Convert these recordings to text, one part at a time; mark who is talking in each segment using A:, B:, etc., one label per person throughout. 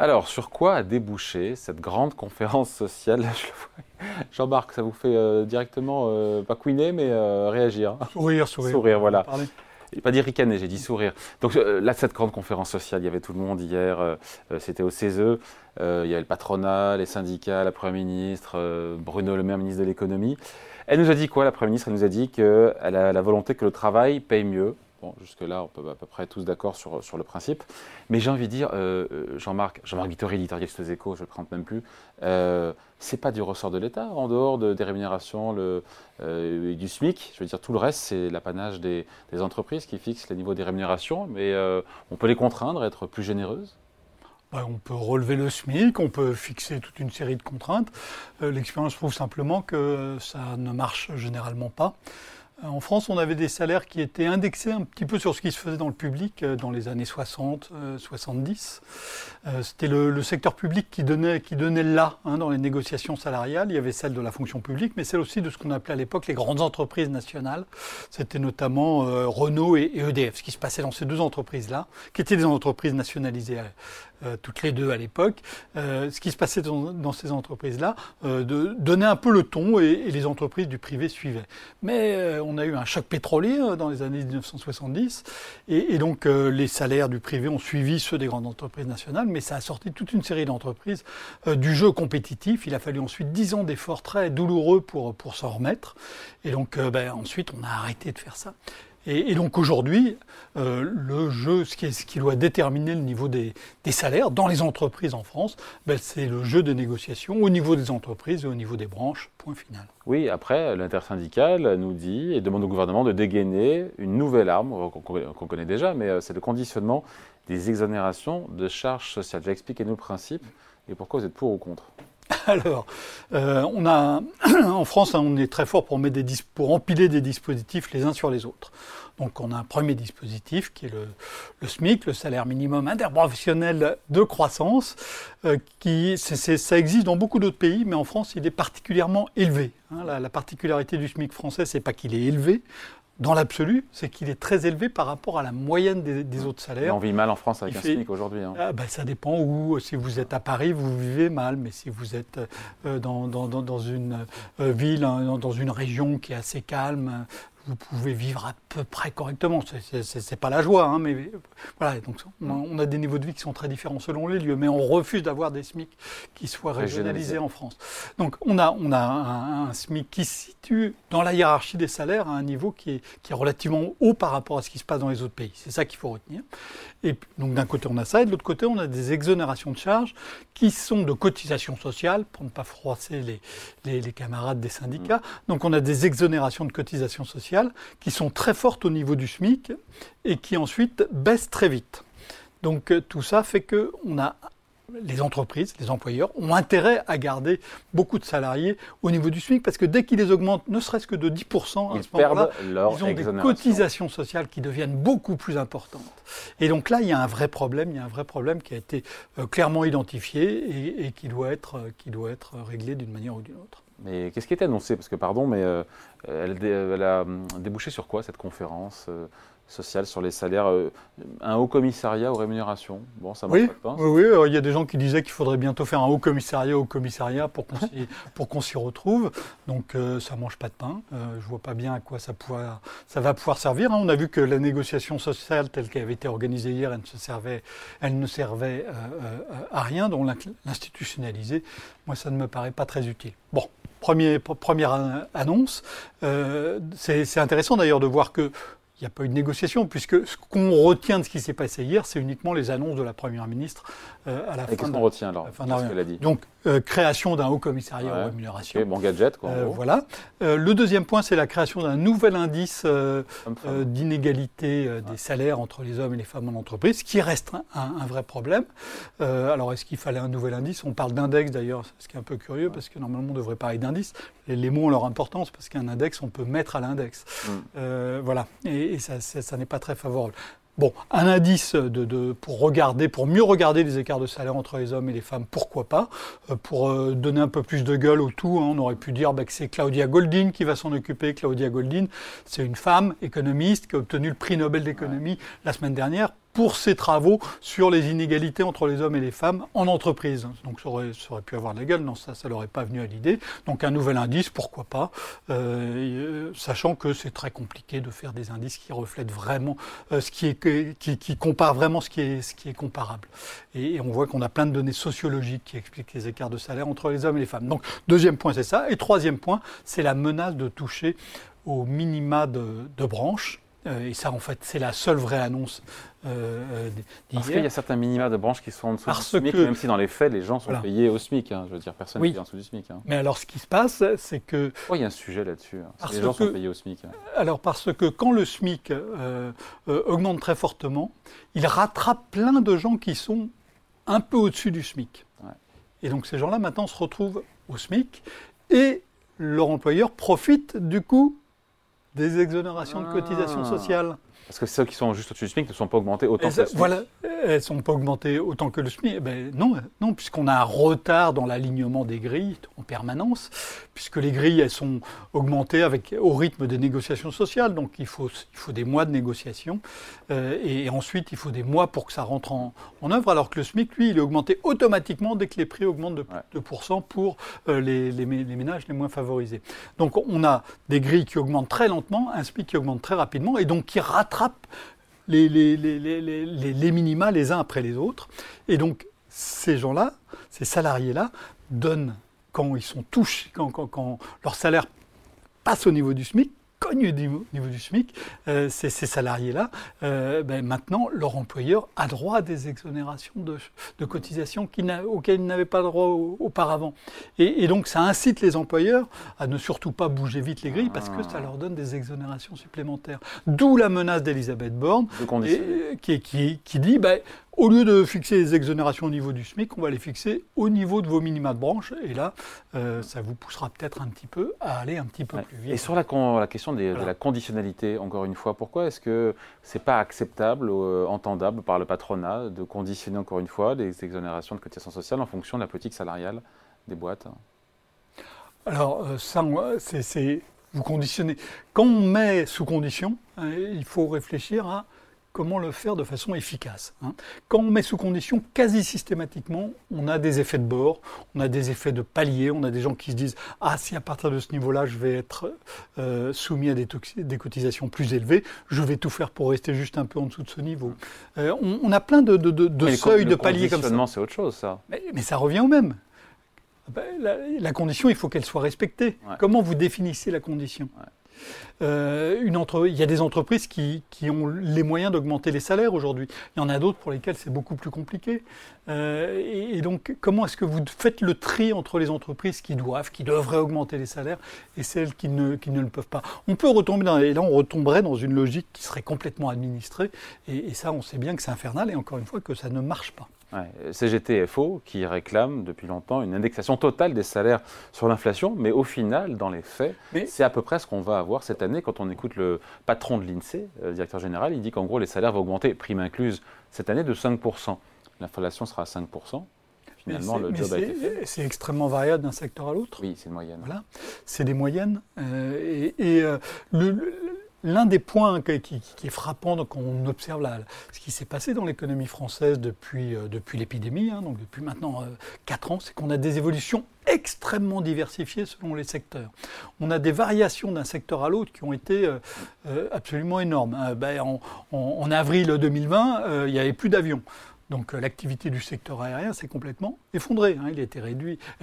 A: Alors, sur quoi a débouché cette grande conférence sociale Jean-Marc, ça vous fait euh, directement, euh, pas couiner, mais euh, réagir
B: Sourire, sourire.
A: Sourire, voilà. Pas dire ricaner, j'ai dit sourire. Donc là, cette grande conférence sociale, il y avait tout le monde hier, c'était au CESE, il y avait le patronat, les syndicats, la Première ministre, Bruno Le Maire, ministre de l'économie. Elle nous a dit quoi, la Première ministre? Elle nous a dit qu'elle a la volonté que le travail paye mieux, Bon, jusque-là, on peut à peu près tous d'accord sur, sur le principe. Mais j'ai envie de dire, euh, euh, Jean-Marc, Jean-Marc Vittori, éditorialiste aux échos, je ne le prends même plus, euh, c'est pas du ressort de l'État, en dehors de, des rémunérations euh, du SMIC. Je veux dire, tout le reste, c'est l'apanage des, des, entreprises qui fixent les niveaux des rémunérations, mais on peut les contraindre à être plus généreuses
B: bah, on peut relever le SMIC, on peut fixer toute une série de contraintes. L'expérience prouve simplement que ça ne marche généralement pas. Euh, en France, on avait des salaires qui étaient indexés un petit peu sur ce qui se faisait dans le public euh, dans les années 60, 70. Euh, c'était le, secteur public qui donnait, qui donnait là hein, dans les négociations salariales. Il y avait celle de la fonction publique, mais celle aussi de ce qu'on appelait à l'époque les grandes entreprises nationales. C'était notamment Renault et, EDF. Ce qui se passait dans ces deux entreprises-là, qui étaient des entreprises nationalisées euh, toutes les deux à l'époque, euh, ce qui se passait dans, ces entreprises-là euh, donnait un peu le ton et, les entreprises du privé suivaient. Mais on a eu un choc pétrolier dans les années 1970 et, donc les salaires du privé ont suivi ceux des grandes entreprises nationales, mais ça a sorti toute une série d'entreprises du jeu compétitif. Il a fallu ensuite dix ans d'efforts très douloureux pour, pour s'en remettre. Et donc ben, ensuite on a arrêté de faire ça. Et, donc aujourd'hui, euh, le jeu, ce qui, ce qui, doit déterminer le niveau des, salaires dans les entreprises en France, ben, c'est le jeu de négociation au niveau des entreprises et au niveau des branches, point final.
A: Oui, après, l'intersyndicale nous dit et demande au gouvernement de dégainer une nouvelle arme qu'on connaît déjà, mais euh, c'est le conditionnement des exonérations de charges sociales. Expliquez-nous le principe et pourquoi vous êtes pour ou contre?
B: Alors, euh, on en France, hein, on est très fort pour empiler des dispositifs les uns sur les autres. Donc, on a un premier dispositif qui est le, SMIC, le salaire minimum interprofessionnel de croissance, euh, qui ça existe dans beaucoup d'autres pays, mais en France, il est particulièrement élevé. Hein. la, la, particularité du SMIC français, c'est pas qu'il est élevé, dans l'absolu, c'est qu'il est très élevé par rapport à la moyenne des, autres salaires.
A: On vit mal en France avec un SMIC aujourd'hui. Hein.
B: Ah, bah, ça dépend où. Si vous êtes à Paris, vous vivez mal, mais si vous êtes euh, dans, dans, dans, une euh, ville, dans une région qui est assez calme, vous pouvez vivre à peu près correctement. C'est pas la joie, hein, mais voilà. Donc on a, des niveaux de vie qui sont très différents selon les lieux, mais on refuse d'avoir des SMIC qui soient régionalisés en France. Donc on a, on a un, SMIC qui se situe dans la hiérarchie des salaires à un niveau qui est, qui est relativement haut par rapport à ce qui se passe dans les autres pays. C'est ça qu'il faut retenir. Et donc d'un côté on a ça, et de l'autre côté on a des exonérations de charges qui sont de cotisations sociales pour ne pas froisser les, les, les camarades des syndicats. Donc on a des exonérations de cotisations sociales qui sont très fortes au niveau du SMIC et qui ensuite baissent très vite. Donc euh, tout ça fait que on a les entreprises, les employeurs ont intérêt à garder beaucoup de salariés au niveau du SMIC parce que dès qu'ils les augmentent, ne serait-ce que de 10%,
A: ils, à ce perdent leur
B: ils ont des cotisations sociales qui deviennent beaucoup plus importantes. Et donc là, il y a un vrai problème, il y a un vrai problème qui a été euh, clairement identifié et, qui, doit être, euh, qui doit être réglé d'une manière ou d'une autre.
A: Mais qu'est-ce qui est annoncé? Parce que, pardon, mais elle, a hum, débouché sur quoi cette conférence? Euh, sociale sur les salaires euh, Un haut commissariat aux rémunérations Bon, ça
B: oui,
A: pas
B: Oui, oui, il y a des gens qui disaient qu'il faudrait bientôt faire un haut commissariat au commissariat pour qu'on s'y retrouve. Donc euh, ça ne mange pas de pain. je ne vois pas bien à quoi ça, ça va pouvoir servir. Hein. On a vu que la négociation sociale telle qu'elle avait été organisée hier, elle ne, se servait, elle ne servait à rien. Donc l'institutionnaliser, moi, ça ne me paraît pas très utile. Bon, première annonce. Euh, c'est intéressant d'ailleurs de voir que il n'y a pas eu de négociation, puisque ce qu'on retient de ce qui s'est passé hier, c'est uniquement les annonces de la Première ministre
A: euh, à la fin. Et qu'est-ce qu'on retient alors
B: qu'elle a dit Donc, euh, création d'un haut commissariat aux rémunérations.
A: bon gadget, quoi.
B: Euh, voilà. le deuxième point, c'est la création d'un nouvel indice d'inégalité des salaires entre les hommes et les femmes en entreprise, qui reste un, vrai problème. alors, est-ce qu'il fallait un nouvel indice? On parle d'index d'ailleurs, ce qui est un peu curieux, parce que normalement, on devrait parler d'indice. Les, mots ont leur importance, parce qu'un index, on peut mettre à l'index. Mm. voilà. Et, et, ça, n'est pas très favorable. Bon, un indice de, pour regarder, pour mieux regarder les écarts de salaire entre les hommes et les femmes, pourquoi pas? Euh, Pour euh, donner un peu plus de gueule au tout, hein, on aurait pu dire bah, que c'est Claudia Goldin qui va s'en occuper. Claudia Goldin, c'est une femme économiste qui a obtenu le prix Nobel d'économie la semaine dernière pour ses travaux sur les inégalités entre les hommes et les femmes en entreprise. Donc ça aurait, pu avoir de la gueule, non, ça, ça leur pas venu à l'idée. Donc un nouvel indice, pourquoi pas, euh, sachant que c'est très compliqué de faire des indices qui reflètent vraiment euh, ce qui est, qui, compare vraiment ce qui est, ce qui est comparable. Et, on voit qu'on a plein de données sociologiques qui expliquent les écarts de salaire entre les hommes et les femmes. Donc deuxième point, c'est ça. Et troisième point, c'est la menace de toucher au minima de branches. Euh, et ça, en fait, c'est la seule vraie annonce euh,
A: Parce qu'il y a certains minima de branches qui sont en dessous Parce du SMIC, que, même si dans les faits, les gens sont payés au SMIC. Hein, je veux dire, personne n'est payé en dessous du SMIC. Hein.
B: Mais alors, ce qui se passe, c'est que...
A: Oh, il y a un sujet là-dessus. Hein. Les gens que, sont payés au SMIC.
B: Alors, parce que quand le SMIC euh, euh, augmente très fortement, il rattrape plein de gens qui sont un peu au-dessus du SMIC. Ouais. Et donc, ces gens-là, maintenant, se retrouvent au SMIC et leur employeur profite, du coup, des exonérations ah. de cotisations sociales.
A: Parce que ceux qui sont juste au-dessus du SMIC ne sont pas augmentés autant que le SMIC.
B: Voilà, elles ne sont pas augmentées autant que le SMIC. Eh ben non, non puisqu'on a un retard dans l'alignement des grilles en permanence, puisque les grilles, elles sont augmentées avec, au rythme des négociations sociales. Donc il faut, il faut des mois de négociation. Euh, et ensuite, il faut des mois pour que ça rentre en, en, œuvre, alors que le SMIC, lui, il est augmenté automatiquement dès que les prix augmentent de ouais. 2% pour euh, les, les, les ménages les moins favorisés. Donc on a des grilles qui augmentent très lentement, un SMIC qui augmente très rapidement, et donc qui rattrape les, les, minima les uns après les autres. Et donc, ces gens-là, ces salariés-là, donnent, quand ils sont touchés, quand leur salaire passe au niveau du SMIC, cogne au niveau, du SMIC, euh, ces, ces salariés-là, euh, ben maintenant, leur employeur a droit à des exonérations de, de cotisations auxquelles ils n'avaient pas droit au, auparavant. Et, et, donc, ça incite les employeurs à ne surtout pas bouger vite les grilles parce que ça leur donne des exonérations supplémentaires. D'où la menace d'Elisabeth Borne qui, qui, qui, dit ben, au lieu de fixer les exonérations au niveau du SMIC, on va les fixer au niveau de vos minima de branche. Et là, euh, ça vous poussera peut-être un petit peu à aller un petit peu
A: ouais.
B: plus vite.
A: Et sur la, la question des, voilà. de la conditionnalité, encore une fois, pourquoi est-ce que c'est pas acceptable, euh, entendable par le patronat de conditionner encore une fois les exonérations de cotisations sociales en fonction de la politique salariale des boîtes?
B: Alors, euh, ça, c'est vous conditionnez. Quand on met sous condition, hein, il faut réfléchir à comment le faire de façon efficace. Hein. Quand on met sous condition, quasi systématiquement, on a des effets de bord, on a des effets de palier, on a des gens qui se disent Ah, si à partir de ce niveau-là, je vais être euh, soumis à des, des, cotisations plus élevées, je vais tout faire pour rester juste un peu en dessous de ce niveau. Euh, on, on, a plein de, de, de, de seuils, de paliers comme ça.
A: c'est autre chose, ça.
B: Mais, mais, ça revient au même. Ben, la, la, condition, il faut qu'elle soit respectée. Ouais. Comment vous définissez la condition? Ouais. Euh. Il y a des entreprises qui, ont les moyens d'augmenter les salaires aujourd'hui. Il y en a d'autres pour lesquelles c'est beaucoup plus compliqué. Euh, et, donc, comment est-ce que vous faites le tri entre les entreprises qui doivent, qui devraient augmenter les salaires, et celles qui ne, le peuvent pas? On peut retomber dans... Et là, on retomberait dans une logique qui serait complètement administrée. Et ça, on sait bien que c'est infernal, et encore une fois, que ça ne marche pas.
A: Ouais, CGT FO qui réclame depuis longtemps une indexation totale des salaires sur l'inflation, mais au final, dans les faits, c'est à peu près ce qu'on va avoir cette année. Quand on écoute le patron de l'INSEE, le directeur général, il dit qu'en gros les salaires vont augmenter, prime incluse, cette année de 5%. L'inflation sera à 5%. Finalement, le job a été fait.
B: C'est extrêmement variable d'un secteur à l'autre.
A: Oui, c'est une moyenne.
B: Voilà, c'est des moyennes. Euh, et, et euh, le, le L'un des points qui, est frappant quand on observe ce qui s'est passé dans l'économie française depuis, euh, l'épidémie, hein, donc depuis maintenant euh, 4 ans, c'est qu'on a des évolutions extrêmement diversifiées selon les secteurs. On a des variations d'un secteur à l'autre qui ont été euh, absolument énormes. Ben, en, avril 2020, euh, il n'y avait plus d'avions. Donc euh, l'activité du secteur aérien s'est complètement effondrée. Hein, elle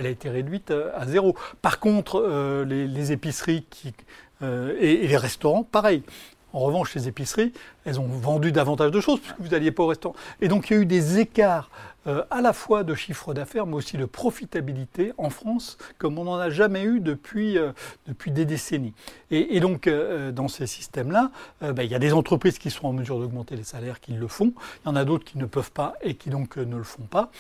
B: a été réduite euh, à zéro. Par contre, euh, les, épiceries qui, euh, et, les restaurants, pareil. En revanche, les épiceries, elles ont vendu davantage de choses puisque vous n'alliez pas au restaurant. Et donc il y a eu des écarts euh, à la fois de chiffre d'affaires, mais aussi de profitabilité en France, comme on n'en a jamais eu depuis, euh, depuis des décennies. Et, donc, dans ces systèmes-là, ben, il y a des entreprises qui sont en mesure d'augmenter les salaires, qui le font. Il y en a d'autres qui ne peuvent pas et qui donc ne le font pas.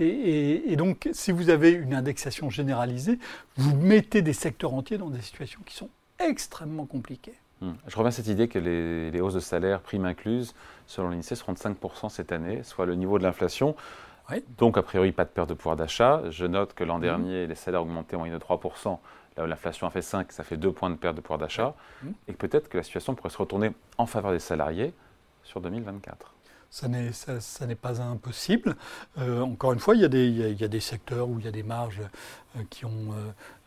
B: Et, donc, si vous avez une indexation généralisée, vous mettez des secteurs entiers dans des situations qui sont extrêmement compliquées.
A: Hum. Je reviens à cette idée que les, les hausses de salaire, primes incluses, selon l'INSEE, seront de 5% cette année, soit le niveau de l'inflation. Oui. Donc, a priori, pas de perte de pouvoir d'achat. Je note que l'an mmh. dernier, les salaires ont augmenté en moyenne de 3%. Là où l'inflation a fait 5, ça fait 2 points de perte de pouvoir d'achat. Mmh. Et peut-être que la situation pourrait se retourner en faveur des salariés sur 2024.
B: Ça n'est ça, ça n'est pas impossible. Euh, encore une fois, il y, a des, il, y a, il y, a, des secteurs où il y a des marges euh, qui ont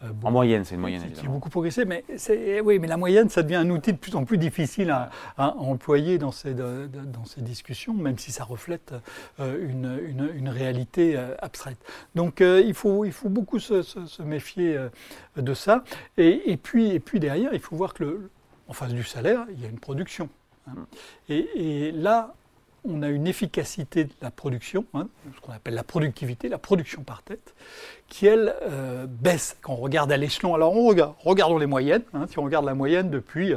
A: euh, beaucoup, en moyenne, c'est une moyenne
B: qui, qui, ont beaucoup progressé, mais oui, mais la moyenne, ça devient un outil de plus en plus difficile à, à employer dans ces, de, de, dans ces discussions, même si ça reflète une, une, une, réalité abstraite. Donc, il faut il faut beaucoup se, se, se méfier de ça. Et, et, puis et puis derrière, il faut voir que le, en face du salaire, il y a une production. Hein. Mm. Et, et là, on a une efficacité de la production, hein, ce qu'on appelle la productivité, la production par tête, qui elle euh, baisse quand on regarde à l'échelon. Alors on regarde, regardons les moyennes. Hein, si on regarde la moyenne depuis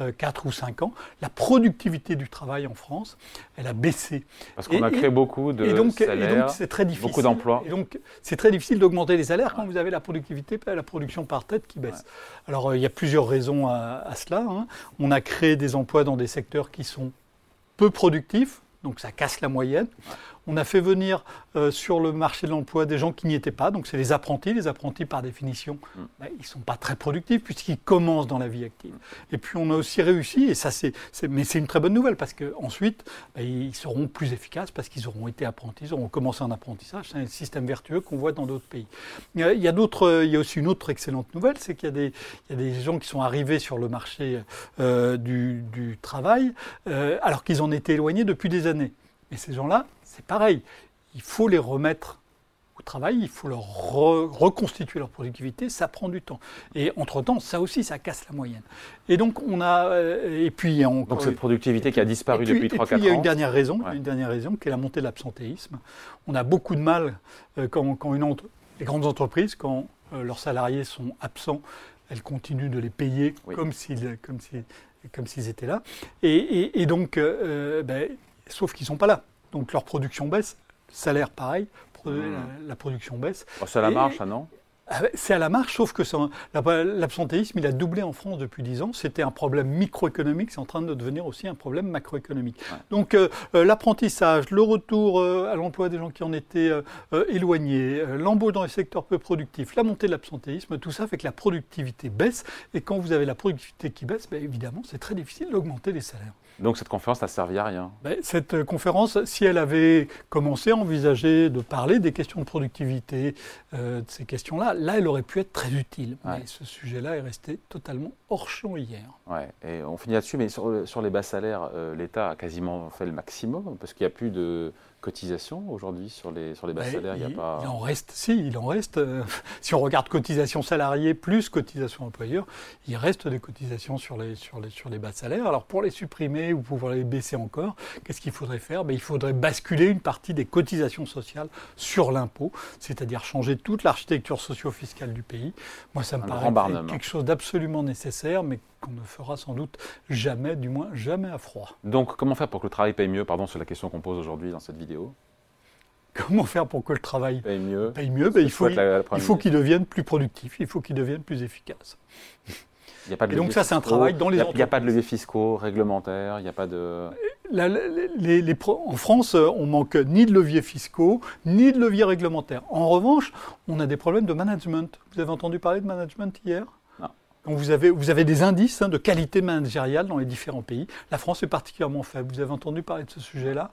B: euh, 4 ou 5 ans, la productivité du travail en France, elle a baissé.
A: Parce qu'on a créé beaucoup de
B: et donc,
A: salaires,
B: et donc c'est très difficile.
A: beaucoup d'emplois.
B: Et donc c'est très difficile d'augmenter les salaires quand vous avez la productivité, la production par tête qui baisse. Ouais. Alors euh, il y a plusieurs raisons à, à cela. Hein. On a créé des emplois dans des secteurs qui sont peu productifs, donc ça casse la moyenne. On a fait venir euh, sur le marché de l'emploi des gens qui n'y étaient pas, donc c'est les apprentis. Les apprentis, par définition, mm. ben, ils ne sont pas très productifs puisqu'ils commencent dans la vie active. Et puis on a aussi réussi, et ça c'est, mais c'est une très bonne nouvelle parce qu'ensuite, ben, ils seront plus efficaces parce qu'ils auront été apprentis, ils auront commencé un apprentissage. C'est un système vertueux qu'on voit dans d'autres pays. Il y, a, il y a d'autres, il y a aussi une autre excellente nouvelle, c'est qu'il y a des, il y a des gens qui sont arrivés sur le marché euh, du, du, travail euh, alors qu'ils en étaient éloignés depuis des années. Et ces gens-là, c'est pareil. Il faut les remettre au travail, il faut leur re reconstituer leur productivité, ça prend du temps. Et entre-temps, ça aussi, ça casse la moyenne. Et donc, on a. Euh, et puis, on,
A: donc, cette productivité qui a disparu
B: puis,
A: depuis 3-4 ans.
B: Il y a une dernière raison, ouais. une dernière raison qui est la montée de l'absentéisme. On a beaucoup de mal euh, quand, quand une entre, les grandes entreprises, quand euh, leurs salariés sont absents, elles continuent de les payer oui. comme s'ils comme étaient là. Et, et, et donc, ben, sauf qu'ils ne sont pas là. Donc leur production baisse, salaire pareil, mmh. la, la, production baisse.
A: Oh, c'est à la marche, ça, non?
B: C'est à la marche, sauf que l'absentéisme, il a doublé en France depuis 10 ans. C'était un problème microéconomique, c'est en train de devenir aussi un problème macroéconomique. Ouais. Donc euh, l'apprentissage, le retour euh, à l'emploi des gens qui en étaient euh, éloignés, l'embauche dans les secteurs peu productifs, la montée de l'absentéisme, tout ça fait que la productivité baisse. Et quand vous avez la productivité qui baisse, ben, évidemment, c'est très difficile d'augmenter les salaires.
A: Donc cette conférence n'a servi à rien
B: ben, Cette conférence, si elle avait commencé à envisager de parler des questions de productivité, euh, de ces questions-là, là, elle aurait pu être très utile. Ouais. Mais ce sujet-là est resté totalement hors champ hier.
A: Ouais, et on finit là-dessus, mais sur, sur, les bas salaires, euh, l'État a quasiment fait le maximum, parce qu'il n'y a plus de cotisation aujourd'hui sur les, sur les bas salaires il, y a pas...
B: il en reste, si, il en reste. Euh, si on regarde cotisation salariée plus cotisation employeur, il reste des cotisations sur les, sur les, sur les bas salaires. Alors pour les supprimer ou pour les baisser encore, qu'est-ce qu'il faudrait faire? Ben, Il faudrait basculer une partie des cotisations sociales sur l'impôt, c'est-à-dire changer toute l'architecture socio-fiscale du pays. Moi, ça me
A: Un
B: paraît quelque chose d'absolument nécessaire, mais qu'on ne fera sans doute jamais, du moins jamais à froid.
A: Donc comment faire pour que le travail paye mieux? Pardon, c'est la question qu'on pose aujourd'hui dans cette vidéo.
B: Comment faire pour que le travail
A: paye mieux,
B: paye mieux ben, Il faut, faut qu'il devienne plus productif, il faut qu'il devienne plus efficace.
A: Il y a pas de
B: Et donc ça, c'est un travail dans les
A: Il n'y a, a, pas de leviers fiscaux, réglementaires, il n'y a pas de...
B: La, les, les, en France, on manque ni de leviers fiscaux, ni de leviers réglementaires. En revanche, on a des problèmes de management. Vous avez entendu parler de management hier? Donc vous avez, vous avez des indices hein, de qualité managériale dans les différents pays. La France est particulièrement faible. Vous avez entendu parler de ce sujet-là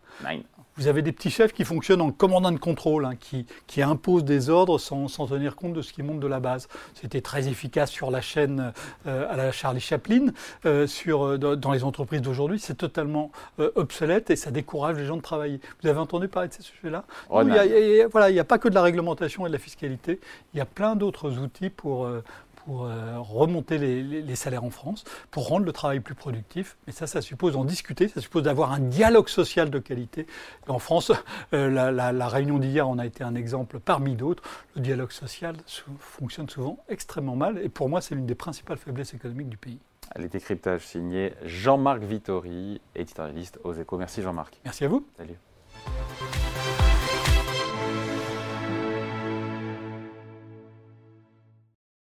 B: Vous avez des petits chefs qui fonctionnent en commandant de contrôle, hein, qui, qui, imposent des ordres sans, sans, tenir compte de ce qui monte de la base. C'était très efficace sur la chaîne euh, à la Charlie Chaplin. Euh, sur, euh, dans les entreprises d'aujourd'hui, c'est totalement euh, obsolète et ça décourage les gens de travailler. Vous avez entendu parler de ces sujets-là
A: oh,
B: Il n'y a, voilà, a, pas que de la réglementation et de la fiscalité. Il y a plein d'autres outils pour euh, pour euh, remonter les, les, les, salaires en France, pour rendre le travail plus productif. Mais ça, ça suppose en discuter, ça suppose d'avoir un dialogue social de qualité. Et en France, euh, la, la, la, réunion d'hier en a été un exemple parmi d'autres. Le dialogue social fonctionne souvent extrêmement mal. Et pour moi, c'est l'une des principales faiblesses économiques du pays.
A: Les décryptages signés Jean-Marc Vittori, éditorialiste aux échos. Merci Jean-Marc.
B: Merci à vous.
A: Salut.